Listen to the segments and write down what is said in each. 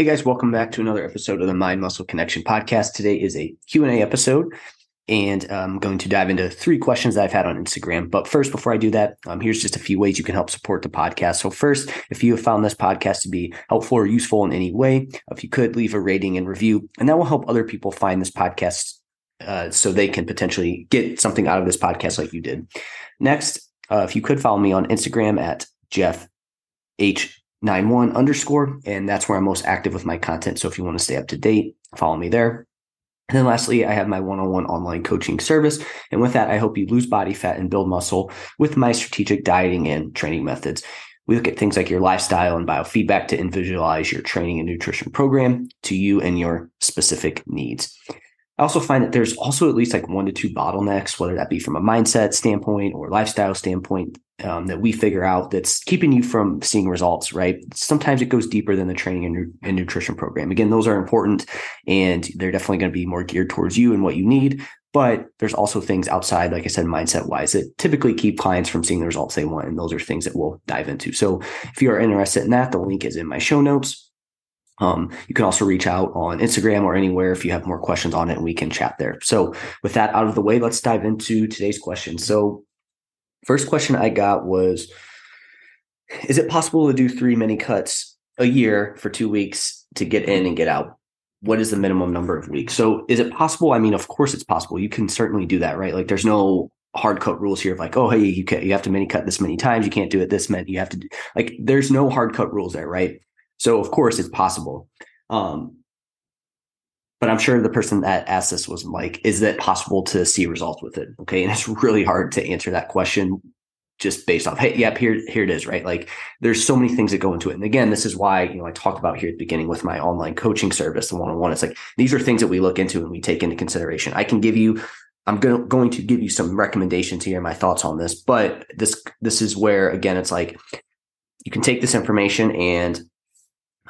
Hey guys, welcome back to another episode of the Mind Muscle Connection podcast. Today is a Q&A episode and I'm going to dive into three questions that I've had on Instagram. But first, before I do that, um, here's just a few ways you can help support the podcast. So first, if you have found this podcast to be helpful or useful in any way, if you could leave a rating and review, and that will help other people find this podcast uh, so they can potentially get something out of this podcast like you did. Next, uh, if you could follow me on Instagram at Jeff H 91 underscore. And that's where I'm most active with my content. So if you want to stay up to date, follow me there. And then lastly, I have my one on one online coaching service. And with that, I hope you lose body fat and build muscle with my strategic dieting and training methods. We look at things like your lifestyle and biofeedback to individualize your training and nutrition program to you and your specific needs. I also find that there's also at least like one to two bottlenecks, whether that be from a mindset standpoint or lifestyle standpoint, um, that we figure out that's keeping you from seeing results, right? Sometimes it goes deeper than the training and, and nutrition program. Again, those are important and they're definitely going to be more geared towards you and what you need. But there's also things outside, like I said, mindset wise, that typically keep clients from seeing the results they want. And those are things that we'll dive into. So if you are interested in that, the link is in my show notes. Um, you can also reach out on Instagram or anywhere if you have more questions on it and we can chat there. So, with that out of the way, let's dive into today's question. So, first question I got was Is it possible to do three mini cuts a year for two weeks to get in and get out? What is the minimum number of weeks? So, is it possible? I mean, of course, it's possible. You can certainly do that, right? Like, there's no hard cut rules here of like, oh, hey, you can you have to mini cut this many times. You can't do it this many. You have to do like, there's no hard cut rules there, right? So of course it's possible. Um, but I'm sure the person that asked this was like, is it possible to see results with it? Okay. And it's really hard to answer that question just based off, hey, yep, here, here it is, right? Like there's so many things that go into it. And again, this is why, you know, I talked about here at the beginning with my online coaching service, the one-on-one. It's like these are things that we look into and we take into consideration. I can give you I'm go- going to give you some recommendations here, my thoughts on this, but this this is where again it's like you can take this information and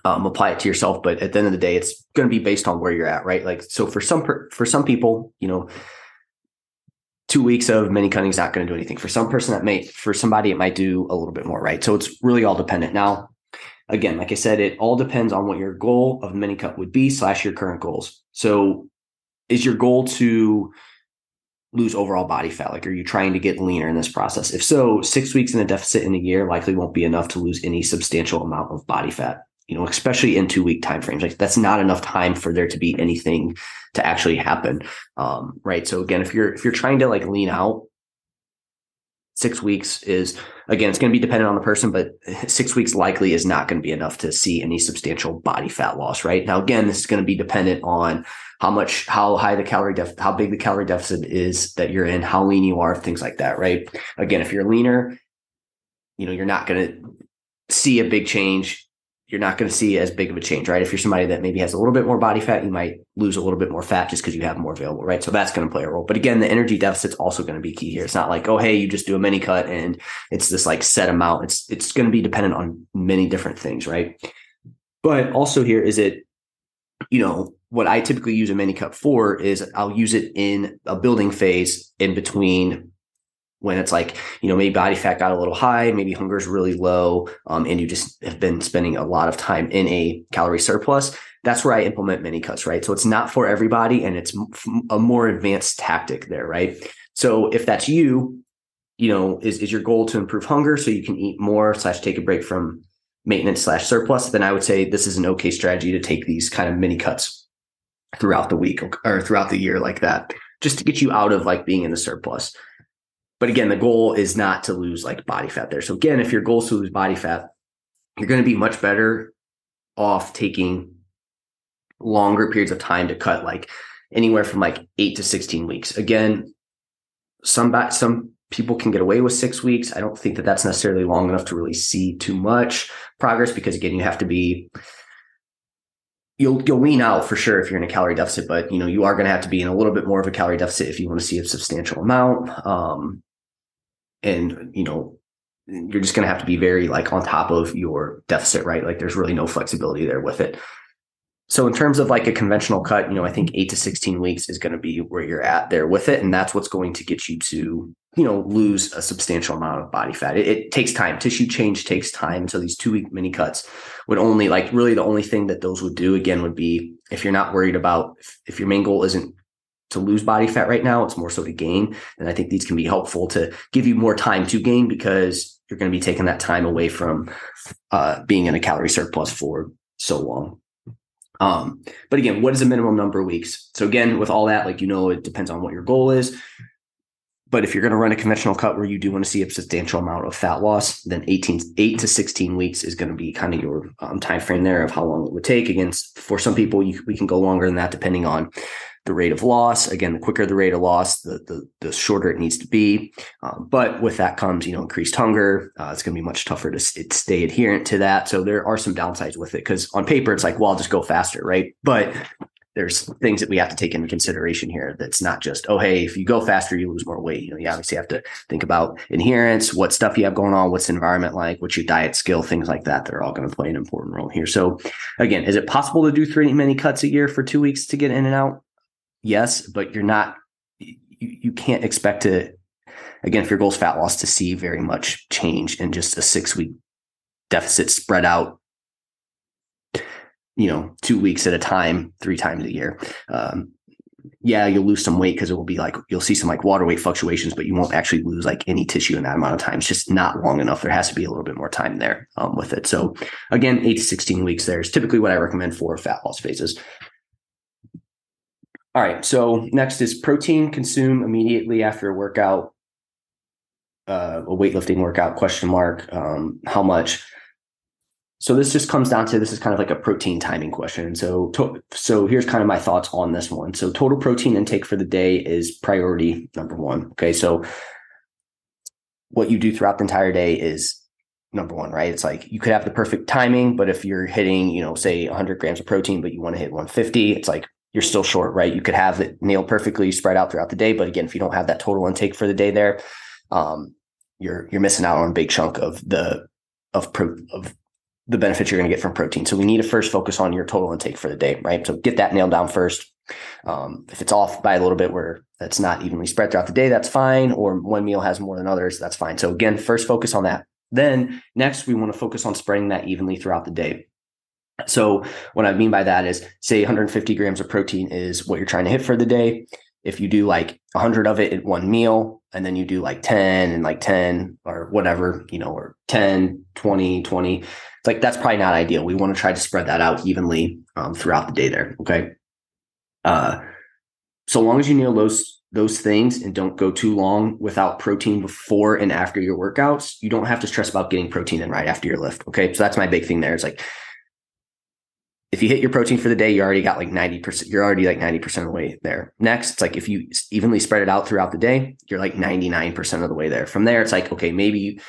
um, apply it to yourself. But at the end of the day, it's going to be based on where you're at, right? Like, so for some, for some people, you know, two weeks of mini cutting is not going to do anything. For some person that may, for somebody, it might do a little bit more, right? So it's really all dependent. Now, again, like I said, it all depends on what your goal of mini cut would be slash your current goals. So is your goal to lose overall body fat? Like, are you trying to get leaner in this process? If so, six weeks in a deficit in a year likely won't be enough to lose any substantial amount of body fat you know, especially in two week timeframes. Like that's not enough time for there to be anything to actually happen. Um, right. So again, if you're if you're trying to like lean out, six weeks is again, it's going to be dependent on the person, but six weeks likely is not going to be enough to see any substantial body fat loss. Right. Now, again, this is going to be dependent on how much, how high the calorie deficit, how big the calorie deficit is that you're in, how lean you are, things like that. Right. Again, if you're leaner, you know, you're not going to see a big change you're not going to see as big of a change, right? If you're somebody that maybe has a little bit more body fat, you might lose a little bit more fat just because you have more available, right? So that's going to play a role. But again, the energy deficit's also going to be key here. It's not like, oh, hey, you just do a mini cut and it's this like set amount. It's it's going to be dependent on many different things, right? But also here is it, you know, what I typically use a mini cut for is I'll use it in a building phase in between when it's like you know maybe body fat got a little high maybe hunger's really low um, and you just have been spending a lot of time in a calorie surplus that's where i implement mini cuts right? So it's not for everybody and it's a more advanced tactic there right? So if that's you you know is, is your goal to improve hunger so you can eat more slash take a break from maintenance slash surplus then i would say this is an okay strategy to take these kind of mini cuts throughout the week or throughout the year like that just to get you out of like being in the surplus but again, the goal is not to lose like body fat there. So again, if your goal is to lose body fat, you're going to be much better off taking longer periods of time to cut, like anywhere from like eight to 16 weeks. Again, some some people can get away with six weeks. I don't think that that's necessarily long enough to really see too much progress because again, you have to be you'll you'll wean out for sure if you're in a calorie deficit, but you know you are going to have to be in a little bit more of a calorie deficit if you want to see a substantial amount. Um, and you know you're just going to have to be very like on top of your deficit, right? Like there's really no flexibility there with it. So in terms of like a conventional cut, you know, I think eight to 16 weeks is going to be where you're at there with it. And that's what's going to get you to, you know, lose a substantial amount of body fat. It, it takes time. Tissue change takes time. So these two week mini cuts would only like really the only thing that those would do again would be if you're not worried about if, if your main goal isn't to lose body fat right now, it's more so to gain. And I think these can be helpful to give you more time to gain because you're going to be taking that time away from uh, being in a calorie surplus for so long. Um, but again, what is a minimum number of weeks? So again, with all that, like you know, it depends on what your goal is. But if you're going to run a conventional cut where you do want to see a substantial amount of fat loss, then 18, 8 to 16 weeks is going to be kind of your um, time frame there of how long it would take. Again, for some people, you, we can go longer than that depending on the rate of loss. Again, the quicker the rate of loss, the the, the shorter it needs to be. Um, but with that comes, you know, increased hunger. Uh, it's going to be much tougher to stay adherent to that. So there are some downsides with it because on paper it's like, well, I'll just go faster, right? But there's things that we have to take into consideration here. That's not just, oh, hey, if you go faster, you lose more weight. You know, you obviously have to think about adherence, what stuff you have going on, what's environment like, what's your diet skill, things like that. Are all going to play an important role here. So, again, is it possible to do three mini cuts a year for two weeks to get in and out? yes, but you're not, you, you can't expect to, again, if your goal is fat loss, to see very much change in just a six week deficit spread out, you know, two weeks at a time, three times a year. Um, yeah, you'll lose some weight because it will be like you'll see some like water weight fluctuations, but you won't actually lose like any tissue in that amount of time. It's just not long enough. There has to be a little bit more time there um, with it. So again, eight to 16 weeks there is typically what I recommend for fat loss phases. All right. So next is protein consume immediately after a workout, uh, a weightlifting workout question mark. Um, how much? So this just comes down to this is kind of like a protein timing question. So to, so here's kind of my thoughts on this one. So total protein intake for the day is priority number one. Okay. So what you do throughout the entire day is number one, right? It's like you could have the perfect timing, but if you're hitting, you know, say 100 grams of protein, but you want to hit 150, it's like you're still short, right? You could have it nailed perfectly spread out throughout the day, but again, if you don't have that total intake for the day there, um, you're you're missing out on a big chunk of the of pro, of the benefits you're going to get from protein. So we need to first focus on your total intake for the day, right? So get that nailed down first. Um, if it's off by a little bit where that's not evenly spread throughout the day, that's fine. Or one meal has more than others, that's fine. So again, first focus on that. Then next, we want to focus on spreading that evenly throughout the day. So what I mean by that is say 150 grams of protein is what you're trying to hit for the day. If you do like 100 of it in one meal and then you do like 10 and like 10 or whatever, you know, or 10, 20, 20, it's like that's probably not ideal. We want to try to spread that out evenly um, throughout the day there. Okay. Uh, so long as you nail those those things and don't go too long without protein before and after your workouts, you don't have to stress about getting protein in right after your lift. Okay. So that's my big thing there. It's like if you hit your protein for the day, you already got like 90%, you're already like 90% of the way there. Next, it's like if you evenly spread it out throughout the day, you're like 99% of the way there. From there, it's like, okay, maybe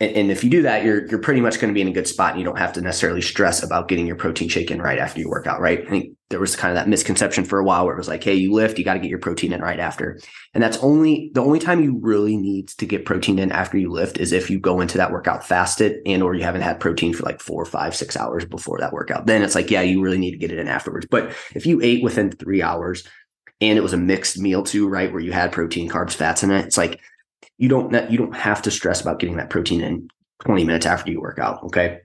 and, if you do that, you're you're pretty much going to be in a good spot, and you don't have to necessarily stress about getting your protein shake in right after you work out. Right? I think there was kind of that misconception for a while where it was like, hey, you lift, you got to get your protein in right after, and that's only the only time you really need to get protein in after you lift is if you go into that workout fasted and or you haven't had protein for like four, five, six hours before that workout. Then it's like, yeah, you really need to get it in afterwards. But if you ate within three hours and it was a mixed meal too, right, where you had protein, carbs, fats in it, it's like you don't you don't have to stress about getting that protein in 20 minutes after you work out. Okay.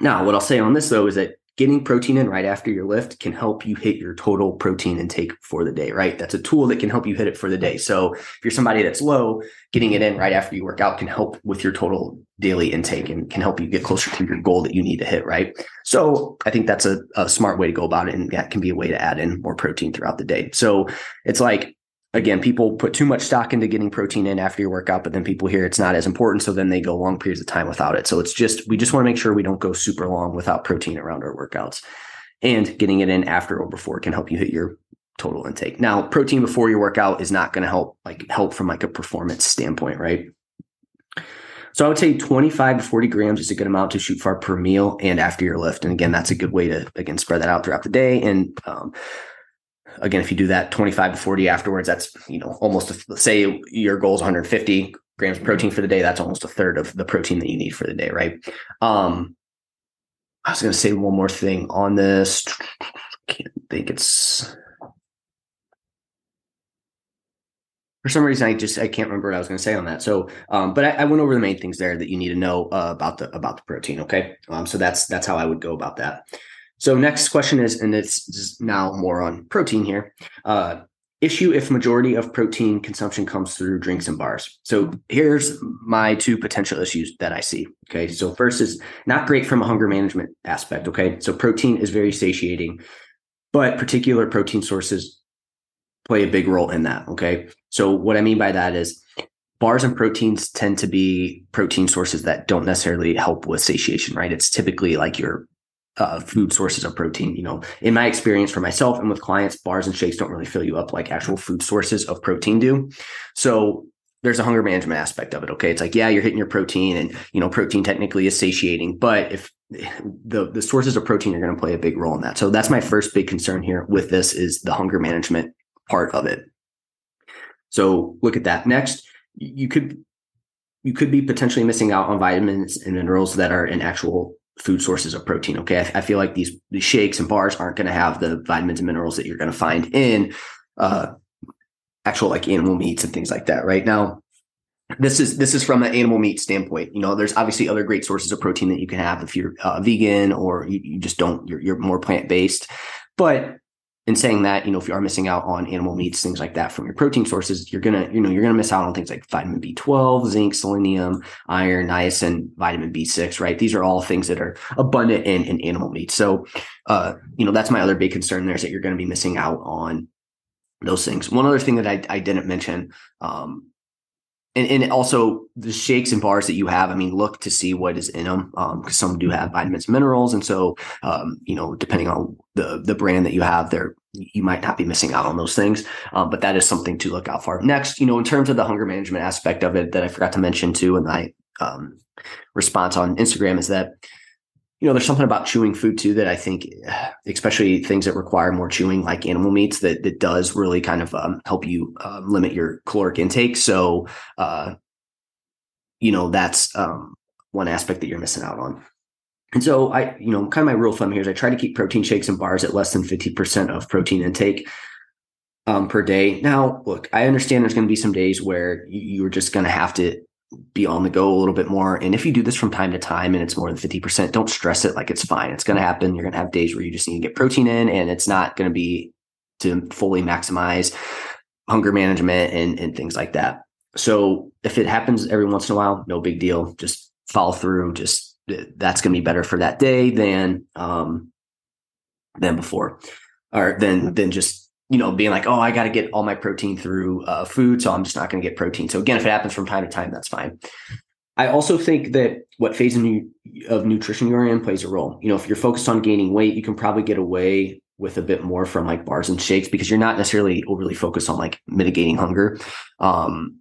Now, what I'll say on this though is that getting protein in right after your lift can help you hit your total protein intake for the day, right? That's a tool that can help you hit it for the day. So if you're somebody that's low, getting it in right after you work out can help with your total daily intake and can help you get closer to your goal that you need to hit, right? So I think that's a, a smart way to go about it. And that can be a way to add in more protein throughout the day. So it's like again, people put too much stock into getting protein in after your workout, but then people hear it's not as important. So then they go long periods of time without it. So it's just, we just want to make sure we don't go super long without protein around our workouts. And getting it in after or before can help you hit your total intake. Now, protein before your workout is not going to help, like help from like a performance standpoint, right? So I would say 25 to 40 grams is a good amount to shoot for per meal and after your lift. And again, that's a good way to again spread that out throughout the day. And um, again, if you do that 25 to 40 afterwards, that's you know almost a, say your goal is 150 grams of protein for the day. That's almost a third of the protein that you need for the day, right? Um, I was going to say one more thing on this. I can't think it's for some reason I just I can't remember what I was going to say on that. So, um, but I, I, went over the main things there that you need to know uh, about the about the protein. Okay, um, so that's that's how I would go about that. So next question is, and it's now more on protein here. Uh, issue if majority of protein consumption comes through drinks and bars. So here's my two potential issues that I see. Okay, so first is not great from a hunger management aspect. Okay, so protein is very satiating, but particular protein sources play a big role in that. Okay. So what I mean by that is bars and proteins tend to be protein sources that don't necessarily help with satiation, right? It's typically like your uh, food sources of protein. You know, in my experience for myself and with clients, bars and shakes don't really fill you up like actual food sources of protein do. So there's a hunger management aspect of it. Okay. It's like, yeah, you're hitting your protein and, you know, protein technically is satiating, but if the, the sources of protein are going to play a big role in that. So that's my first big concern here with this is the hunger management part of it. So look at that. Next, you could you could be potentially missing out on vitamins and minerals that are in actual food sources of protein. Okay, I, I feel like these, shakes and bars aren't going to have the vitamins and minerals that you're going to find in uh, actual like animal meats and things like that. Right now, this is this is from an animal meat standpoint. You know, there's obviously other great sources of protein that you can have if you're uh, vegan or you, you just don't. You're, you're more plant based, but in saying that, you know, if you are missing out on animal meats, things like that from your protein sources, you're gonna, you know, you're gonna miss out on things like vitamin B12, zinc, selenium, iron, niacin, vitamin B6, right? These are all things that are abundant in, in animal meat. So, uh, you know, that's my other big concern there is that you're to be missing out on those things. One other thing that I, I didn't mention, um, and, and also the shakes and bars that you have, I mean, look to see what is in them because um, some do have vitamins, minerals, and so um, you know, depending on the the brand that you have, there you might not be missing out on those things. Um, but that is something to look out for. Next, you know, in terms of the hunger management aspect of it, that I forgot to mention too, in my um, response on Instagram is that you know, there's something about chewing food too that I think, especially things that require more chewing, like animal meats, that that does really kind of um, help you um, limit your caloric intake. So, uh, you know, that's um, one aspect that you're missing out on. And so, I, you know, kind of my rule of thumb here is I try to keep protein shakes and bars at less than 50% of protein intake um, per day. Now, look, I understand there's going to be some days where you're just going to have to be on the go a little bit more. And if you do this from time to time and it's more than 50%, don't stress it like it's fine. It's going to happen. You're going to have days where you just need to get protein in and it's not going to be to fully maximize hunger management and, and things like that. So if it happens every once in a while, no big deal. Just follow through. Just that's going to be better for that day than, um, than before or than, than just you know, being like, oh, I got to get all my protein through uh, food, so I'm just not going to get protein. So again, if it happens from time to time, that's fine. I also think that what phase of nutrition you're in plays a role. You know, if you're focused on gaining weight, you can probably get away with a bit more from like bars and shakes because you're not necessarily overly focused on like mitigating hunger. Um,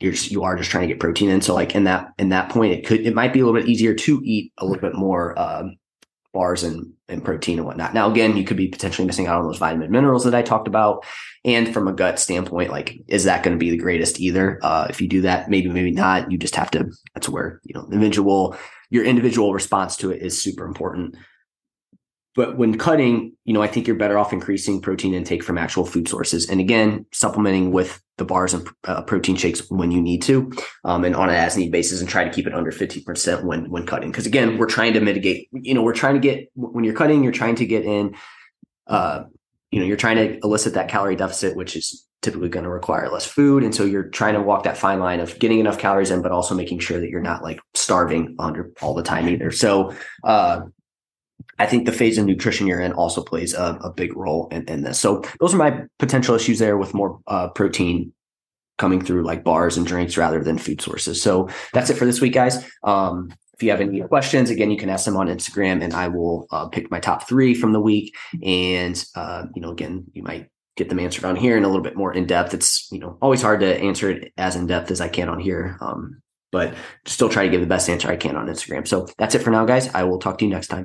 you're just, you are just trying to get protein in. So like in that in that point, it could it might be a little bit easier to eat a little bit more um, bars and, and protein and whatnot. Now, again, you could be potentially missing out on those vitamin minerals that I talked about. And from a gut standpoint, like, is that going to be the greatest either? Uh, if you do that, maybe, maybe not. You just have to, that's where, you know, individual, your individual response to it is super important. But when cutting, you know, I think you're better off increasing protein intake from actual food sources. And again, supplementing with the bars and uh, protein shakes when you need to, um, and on an as need basis, and try to keep it under 50% when when cutting. Because again, we're trying to mitigate. You know, we're trying to get when you're cutting, you're trying to get in. Uh, you know, you're trying to elicit that calorie deficit, which is typically going to require less food, and so you're trying to walk that fine line of getting enough calories in, but also making sure that you're not like starving under all the time either. So, uh, I think the phase of nutrition you're in also plays a, a big role in, in, this. So those are my potential issues there with more uh, protein coming through like bars and drinks rather than food sources. So that's it for this week, guys. Um, if you have any questions, again, you can ask them on Instagram and I will uh, pick my top three from the week. And, uh, you know, again, you might get them answered on here and a little bit more in depth. It's, you know, always hard to answer it as in depth as I can on here. Um, but still try to give the best answer I can on Instagram. So that's it for now, guys. I will talk to you next time.